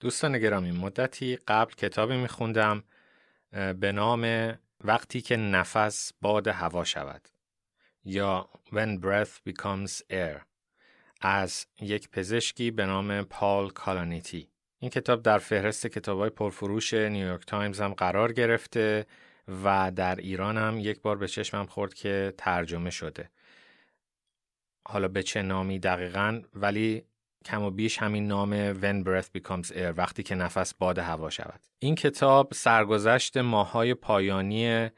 دوستان گرامی مدتی قبل کتابی میخوندم به نام وقتی که نفس باد هوا شود یا When Breath Becomes Air از یک پزشکی به نام پال کالانیتی این کتاب در فهرست کتابهای پرفروش نیویورک تایمز هم قرار گرفته و در ایران هم یک بار به چشمم خورد که ترجمه شده. حالا به چه نامی دقیقا ولی کم و بیش همین نام When Breath Becomes Air وقتی که نفس باد هوا شود. این کتاب سرگذشت ماهای پایانی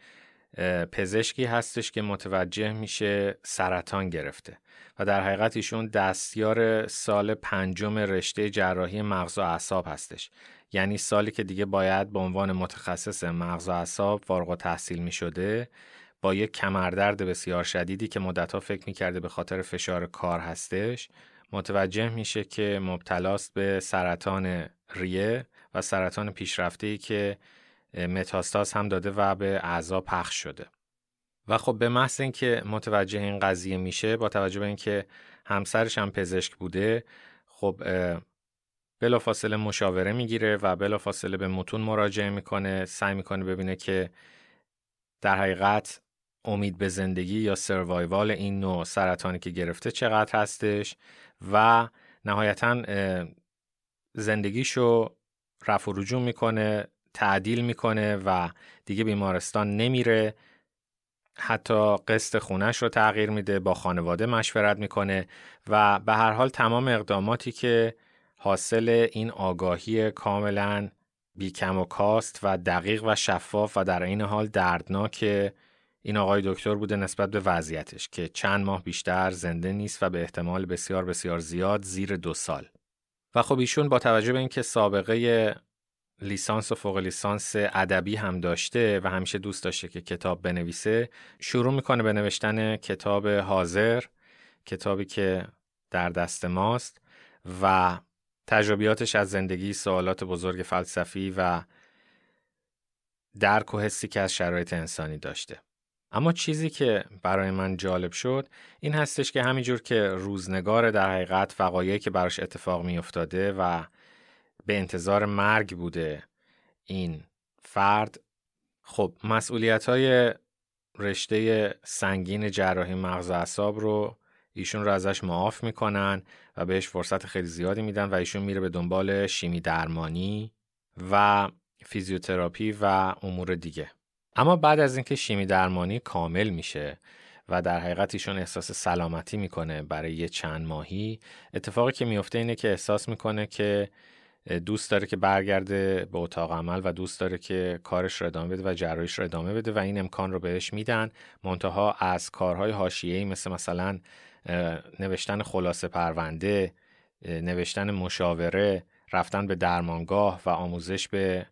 پزشکی هستش که متوجه میشه سرطان گرفته و در حقیقت ایشون دستیار سال پنجم رشته جراحی مغز و اعصاب هستش. یعنی سالی که دیگه باید به عنوان متخصص مغز و اعصاب فارغ و تحصیل می شده با یک کمردرد بسیار شدیدی که مدتها فکر می‌کرده به خاطر فشار کار هستش. متوجه میشه که مبتلاست به سرطان ریه و سرطان پیشرفته که متاستاز هم داده و به اعضا پخش شده. و خب به محض اینکه متوجه این قضیه میشه با توجه به اینکه همسرش هم پزشک بوده خب بلافاصله مشاوره می‌گیره و بلافاصله به متون مراجعه می‌کنه سعی می‌کنه ببینه که در حقیقت امید به زندگی یا سروایوال این نوع سرطانی که گرفته چقدر هستش و نهایتا زندگیشو رفع رجوع می‌کنه تعدیل می‌کنه و دیگه بیمارستان نمیره. حتی قسط خونش رو تغییر میده با خانواده مشورت می‌کنه و به هر حال تمام اقداماتی که حاصل این آگاهی کاملا بیکم و کاست و دقیق و شفاف و در این حال دردناک این آقای دکتر بوده نسبت به وضعیتش که چند ماه بیشتر زنده نیست و به احتمال بسیار بسیار زیاد زیر دو سال. و خب ایشون با توجه به اینکه سابقه لیسانس و فوق لیسانس ادبی هم داشته و همیشه دوست داشته که کتاب بنویسه شروع می‌کنه به نوشتن کتاب حاضر کتابی که در دست ماست و تجربیاتش از زندگی سوالات بزرگ فلسفی و درک و حسی که از شرایط انسانی داشته. اما چیزی که برای من جالب شد این هستش که همینجور که روزنگار در حقیقت وقایعی که براش اتفاق می افتاده و به انتظار مرگ بوده این فرد خب مسئولیت های رشته سنگین جراحی مغز و اعصاب رو ایشون رو ازش معاف می‌کنن و بهش فرصت خیلی زیادی میدن و ایشون میره به دنبال شیمی درمانی و فیزیوتراپی و امور دیگه. اما بعد از اینکه شیمی درمانی کامل میشه و در حقیقت ایشون احساس سلامتی می‌کنه برای یه چند ماهی اتفاقی که میفته اینه که احساس می‌کنه که دوست داره که برگرده به اتاق عمل و دوست داره که کارش رو ادامه بده و جراحیش رو ادامه بده و این امکان رو بهش میدن. منتها از کارهای حاشیه‌ای مثل مثلا نوشتن خلاصه پرونده نوشتن مشاوره رفتن به درمانگاه و آموزش به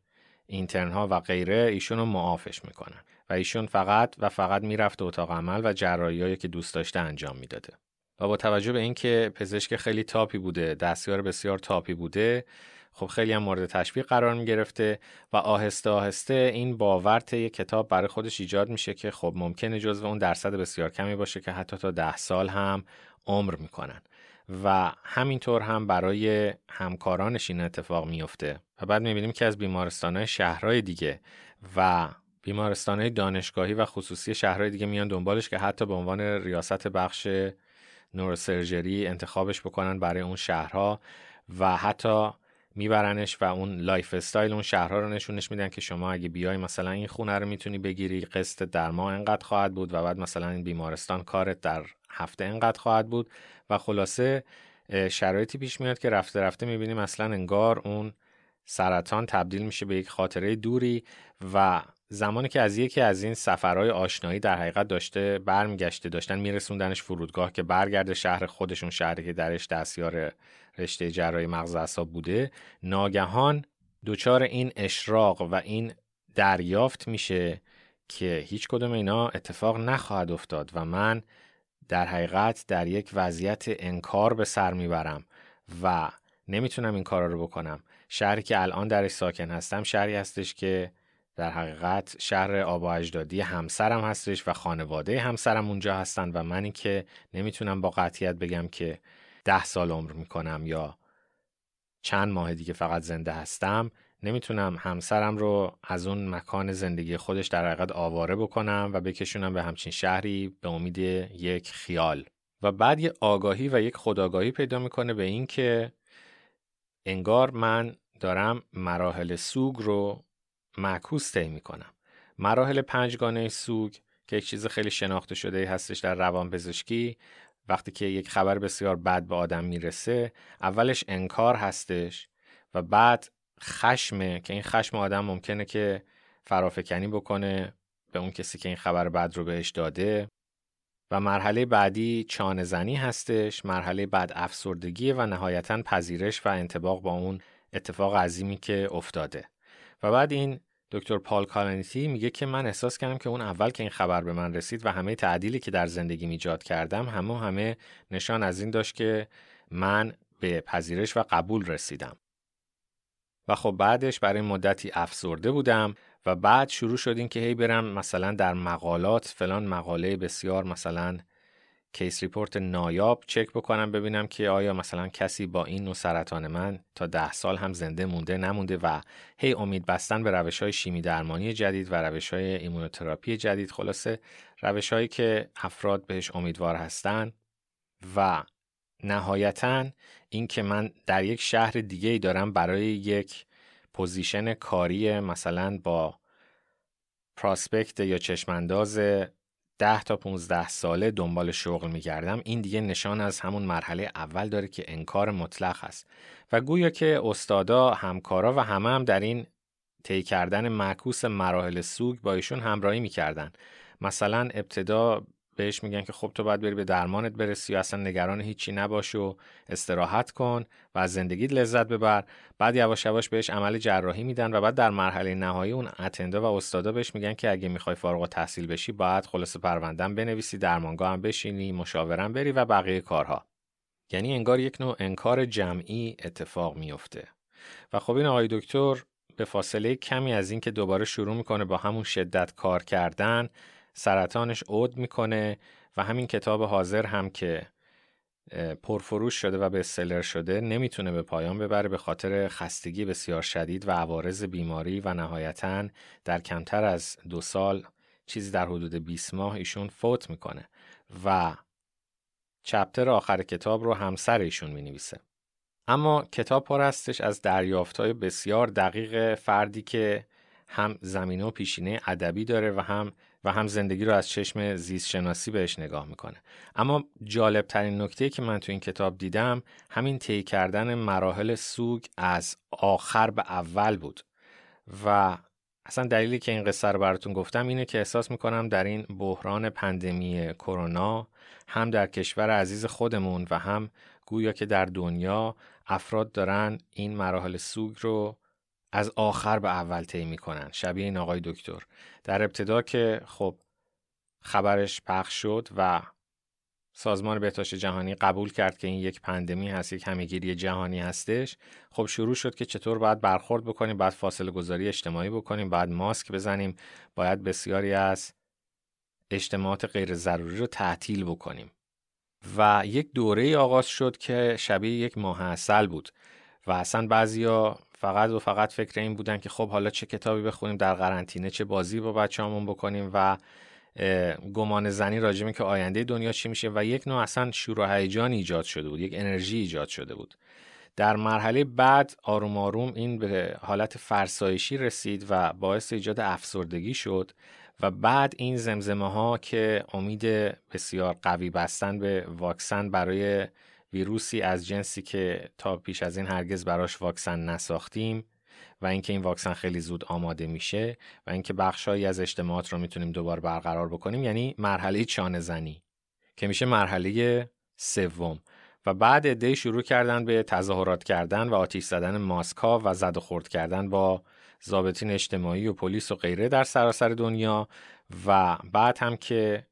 اینترن ها و غیره ایشون رو معافش می‌کنن. و ایشون فقط و فقط می‌رفت اتاق عمل و جراحی که دوست داشته انجام می‌داده. و با توجه به اینکه پزشک خیلی تاپی بوده دستیار بسیار تاپی بوده خب خیلی هم مورد تشویق قرار می گرفته و آهسته آهسته این باور طی کتاب برای خودش ایجاد میشه که خب ممکنه جزو اون درصد بسیار کمی باشه که حتی تا ده سال هم عمر می‌کنن. و همینطور هم برای همکارانش این اتفاق میفته و بعد می‌بینیم که از بیمارستانهای شهرهای دیگه و بیمارستانهای دانشگاهی و خصوصی شهرهای دیگه میان دنبالش که حتی به عنوان ریاست بخش neurosurgery انتخابش بکنن برای اون شهرها و حتی میبرنش و اون lifestyle اون شهرها رو نشونش میدن که شما اگه بیای مثلا این خونه رو می‌تونی بگیری قسط در ماه انقدر خواهد بود و بعد مثلا این بیمارستان کارت در هفته انقدر خواهد بود و خلاصه شرایطی پیش میاد که رفته رفته می‌بینیم اصلا انگار اون سرطان تبدیل میشه به یک خاطره دوری و زمانی که از یکی از این سفرهای آشنایی در حقیقت داشته برمیگشته داشتن میرسوندنش فرودگاه که برگرده شهر خودشون شهری که درش دستیار رشته جراحی مغز اعصاب بوده ناگهان دچار این اشراق و این دریافت میشه که هیچ کدوم اینا اتفاق نخواهد افتاد و من در حقیقت در یک وضعیت انکار به سر می‌برم و نمی‌تونم این کارا رو بکنم. شهری که الان درش ساکن هستم شهری هستش که در حقیقت شهر آب و اجدادی همسرم هستش و خانواده همسرم اونجا هستن و منی که نمی‌تونم با قطعیت بگم که ده سال عمر می‌کنم یا چند ماه دیگه فقط زنده هستم نمی‌تونم همسرم رو از اون مکان زندگی خودش در حقیقت آواره بکنم و بکشونم به همچین شهری به امید یک خیال. و بعد یه آگاهی و یک خداگاهی پیدا می‌کنه به این که انگار من دارم مراحل سوگ رو معکوس طی می‌کنم. مراحل پنجگانه سوگ که یک چیز خیلی شناخته شده هستش در روان پزشکی وقتی که یک خبر بسیار بد به آدم می‌رسه اولش انکار هستش و بعد خشمه که این خشم آدم ممکنه که فرافکنی بکنه به اون کسی که این خبر بد رو بهش داده. و مرحله بعدی چانه زنی هستش مرحله بعد افسردگی و نهایتا پذیرش و انتباق با اون اتفاق عظیمی که افتاده. و بعد این دکتر پال کالانیتی میگه که من احساس کردم که اون اول که این خبر به من رسید و همه تعدیلی که در زندگی ایجاد کردم همه همه نشان از این داشت که من به پذیرش و قبول رسیدم. و خب بعدش برای مدتی افسرده بودم و بعد شروع شدیم که هی برم مثلا در مقالات فلان مقاله بسیار مثلا case report نایاب چک بکنم ببینم که آیا مثلا کسی با این نوع سرطان من تا ده سال هم زنده مونده نمونده و هی امید بستن به روش های شیمی درمانی جدید و روش های ایمونوتراپی جدید. خلاصه روش هایی که افراد بهش امیدوار هستن و نهایتا این که من در یک شهر دیگه ای دارم برای یک position کاری مثلا با prospect یا چشمانداز 10 تا 15 ساله دنبال شغل میگردم این دیگه نشان از همون مرحله اول داره که انکار مطلق هست. و گویا که استادا همکارا و همه هم در این طی کردن معکوس مراحل سوگ با ایشون همراهی می‌کردن. مثلا ابتدا بهش میگن که خب تو باید بری به درمانت برسی و اصلا نگران هیچی نباش و استراحت کن و از زندگیت لذت ببر. بعد یواش یواش بهش عمل جراحی میدن و بعد در مرحله نهایی اون اتندا و استادا بهش میگن که اگه می‌خوای فارغ تحصیل بشی باید خلاص پروندن بنویسی درمانگاه هم بشینی مشاورم بری و بقیه کارها. یعنی انگار یک نوع انکار جمعی اتفاق میفته و خب این آقای دکتر به فاصله کمی از اینکه دوباره شروع می‌کنه با همون شدت کار کردن سرطانش عود می‌کنه و همین کتاب حاضر هم که پرفروش شده و به سلر شده نمی‌تونه به پایان ببره به خاطر خستگی بسیار شدید و عوارض بیماری و نهایتا در کمتر از دو سال چیزی در حدود 20 ماه ایشون فوت می‌کنه و چپتر آخر کتاب رو همسر ایشون می نویسه. اما کتاب پر هستش از دریافت های بسیار دقیق فردی که هم زمینه و پیشینه ادبی داره و هم و هم زندگی رو از چشم زیست شناسی بهش نگاه می‌کنه. اما جالب ترین نکته که من تو این کتاب دیدم همین طی کردن مراحل سوگ از آخر به اول بود. و اصلا دلیلی که این قصه رو براتون گفتم اینه که احساس می‌کنم در این بحران پندمی کرونا هم در کشور عزیز خودمون و هم گویا که در دنیا افراد دارن این مراحل سوگ رو از آخر به اول طی می‌کنن. شبیه این آقای دکتر. در ابتدا که خب خبرش پخش شد و سازمان بهداشت جهانی قبول کرد که این یک پندمی هست یک همهگیری جهانی هستش. خب شروع شد که چطور باید برخورد بکنیم باید فاصله گذاری اجتماعی بکنیم باید ماسک بزنیم باید بسیاری از اجتماعات غیر ضروری رو تعطیل بکنیم. و یک دوره آغاز شد که شبیه یک ماه اصل بود. و اصلا بعضیا فقط و فقط فکر این بودن که خب حالا چه کتابی بخونیم در قرنطینه چه بازی با بچه‌هامون بکنیم و گمان زنی راجمه که آینده دنیا چی میشه و یک نوع اصلا شور و هیجان ایجاد شده بود یک انرژی ایجاد شده بود. در مرحله بعد آروم آروم این به حالت فرسایشی رسید و باعث ایجاد افسردگی شد و بعد این زمزمه ها که امید بسیار قوی بستن به واکسن برای ویروسی از جنسی که تا پیش از این هرگز براش واکسن نساختیم و اینکه این واکسن خیلی زود آماده میشه و اینکه بخشهایی از اجتماعات رو می‌تونیم دوباره برقرار بکنیم یعنی مرحله چانه زنی که میشه مرحله سوم. و بعد عده شروع کردن به تظاهرات کردن و آتیش زدن ماسکا و زد و خورد کردن با ضابطین اجتماعی و پلیس و غیره در سراسر دنیا. و بعد هم که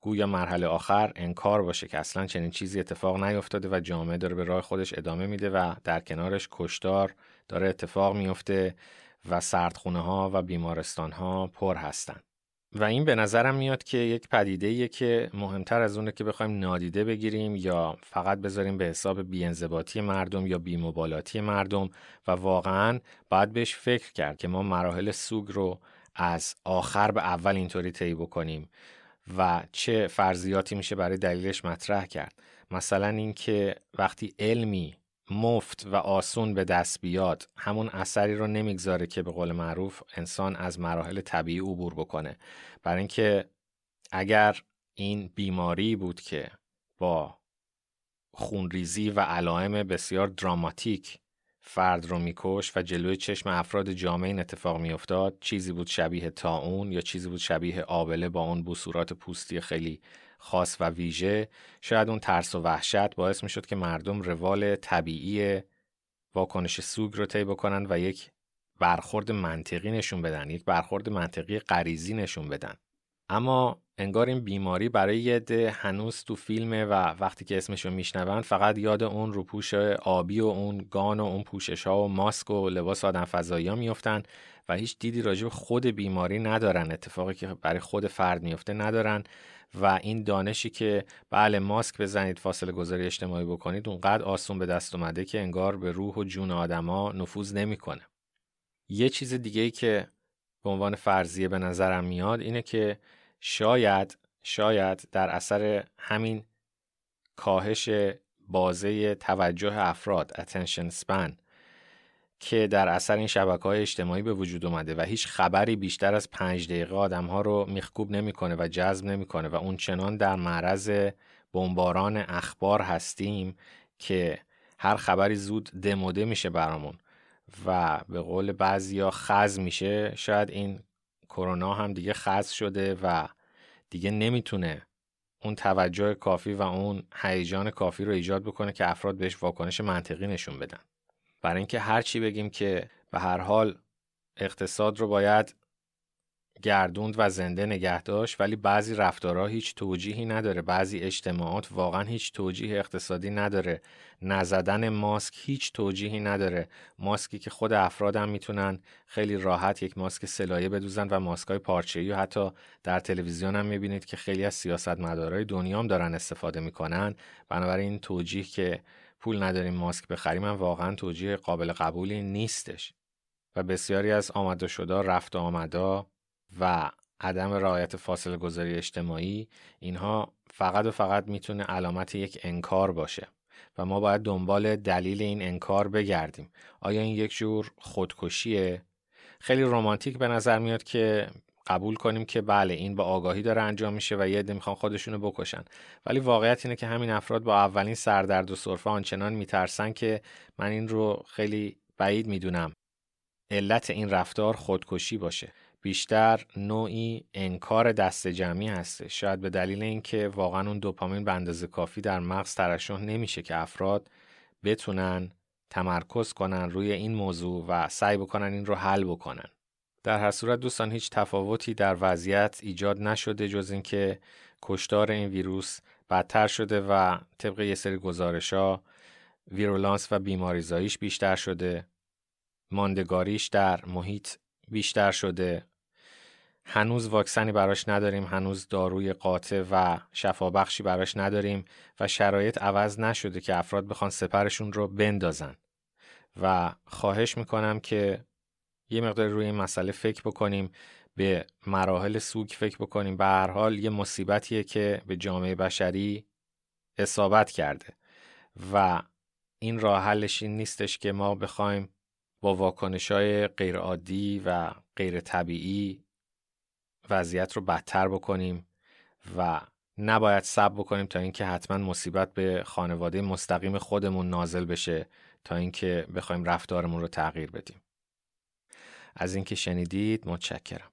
گویا مرحله آخر انکار باشه که اصلا چنین چیزی اتفاق نیفتاده و جامعه داره به راه خودش ادامه میده و در کنارش کشتار داره اتفاق میفته و سردخونه ها و بیمارستان ها پر هستن. و این به نظرم میاد که یک پدیده که مهمتر از اونه که بخوایم نادیده بگیریم یا فقط بذاریم به حساب بیانضباطی مردم یا بیمبالاتی مردم و واقعا باید بهش فکر کرد که ما مراحل سوگ رو از آخر به اول اینطوری طی بکنیم و چه فرضیاتی میشه برای دلیلش مطرح کرد. مثلا اینکه وقتی علمی مفت و آسون به دست بیاد همون اثری رو نمی‌گذاره که به قول معروف انسان از مراحل طبیعی عبور بکنه. برای اینکه اگر این بیماری بود که با خونریزی و علائم بسیار دراماتیک فرد رو میکش و جلوی چشم افراد جامعه این اتفاق میافتاد. چیزی بود شبیه تاون یا چیزی بود شبیه آبله با اون بصورات پوستی خیلی خاص و ویژه. شاید اون ترس و وحشت باعث می‌شد که مردم روال طبیعی واکنش سوگ رو طی بکنن و یک برخورد منطقی نشون بدن یک برخورد منطقی غریزی نشون بدن. اما انگار این بیماری برای یه هنوز تو فیلمه و وقتی که اسمش رو میشنون فقط یاد اون روپوش آبی و اون گان و اون پوشش ها و ماسک و لباس آدم فضایی ها میفتن و هیچ دیدی راجع به خود بیماری ندارن اتفاقی که برای خود فرد میفته ندارن و این دانشی که بله ماسک بزنید فاصله گذاری اجتماعی بکنید اونقدر آسون به دست اومده که انگار به روح و جون آدما نفوذ نمی‌کنه. یه چیز دیگه ای که به عنوان فرضیه به نظرم میاد اینه که شاید شاید در اثر همین کاهش بازه توجه افراد attention span که در اثر این شبکه های اجتماعی به وجود اومده و هیچ خبری بیشتر از پنج دقیقه آدم ها رو میخکوب نمی‌کنه و جذب نمی‌کنه و اون چنان در معرض بمباران اخبار هستیم که هر خبری زود دموده میشه برامون و به قول بعضیا خز میشه شاید این کرونا هم دیگه خز شده و دیگه نمی‌تونه اون توجه کافی و اون هیجان کافی رو ایجاد بکنه که افراد بهش واکنش منطقی نشون بدن. برای اینکه هر چی بگیم که به هر حال اقتصاد رو باید گردوند و زنده نگه داشت ولی بعضی رفتارها هیچ توجیهی نداره. بعضی اجتماعات واقعا هیچ توجیه اقتصادی نداره. نزدن ماسک هیچ توجیهی نداره. ماسکی که خود افراد می‌تونن خیلی راحت یک ماسک سلایه بدوزن و ماسک های پارچه و حتی در تلویزیون هم می‌بینید که خیلی از سیاستمدارای دنیا هم دارن استفاده می‌کنن. بنابراین توجیه که پول نداریم ماسک بخریم هم واقعا توجیه قابل قبولی نیستش. و بسیاری از آمد و رفت و آمدا و عدم رعایت فاصله گذاری اجتماعی اینها فقط و فقط می‌تونه علامت یک انکار باشه و ما باید دنبال دلیل این انکار بگردیم. آیا این یک جور خودکشیه؟ خیلی رمانتیک به نظر میاد که قبول کنیم که بله این با آگاهی داره انجام میشه و یه عده می‌خوان خودشونو بکشن. ولی واقعیت اینه که همین افراد با اولین سردرد و سرفه آنچنان میترسن که من این رو خیلی بعید می‌دونم. علت این رفتار خودکشی باشه. بیشتر نوعی انکار دست جمعی هسته. شاید به دلیل اینکه واقعا اون دوپامین به اندازه کافی در مغز ترشح نمیشه که افراد بتونن تمرکز کنن روی این موضوع و سعی بکنن این رو حل بکنن. در هر صورت دوستان هیچ تفاوتی در وضعیت ایجاد نشده جز اینکه کشتار این ویروس بدتر شده و طبق یه سری گزارش ها ویرولانس و بیماریزاییش بیشتر شده ماندگاریش در محیط بیشتر شده. هنوز واکسنی براش نداریم هنوز داروی قاطع و شفابخشی براش نداریم و شرایط عوض نشده که افراد بخوان سپرشون رو بندازن. و خواهش می‌کنم که یه مقدار روی این مسئله فکر بکنیم به مراحل سوگ فکر بکنیم. به هر حال یه مصیبتیه که به جامعه بشری اصابت کرده و این راه حلش این نیستش که ما بخوایم با واکنش های غیرعادی و غیر طبیعی وضعیت رو بدتر بکنیم و نباید سب بکنیم تا اینکه حتما مصیبت به خانواده مستقیم خودمون نازل بشه تا اینکه بخوایم رفتارمون رو تغییر بدیم. از اینکه شنیدید متشکرم.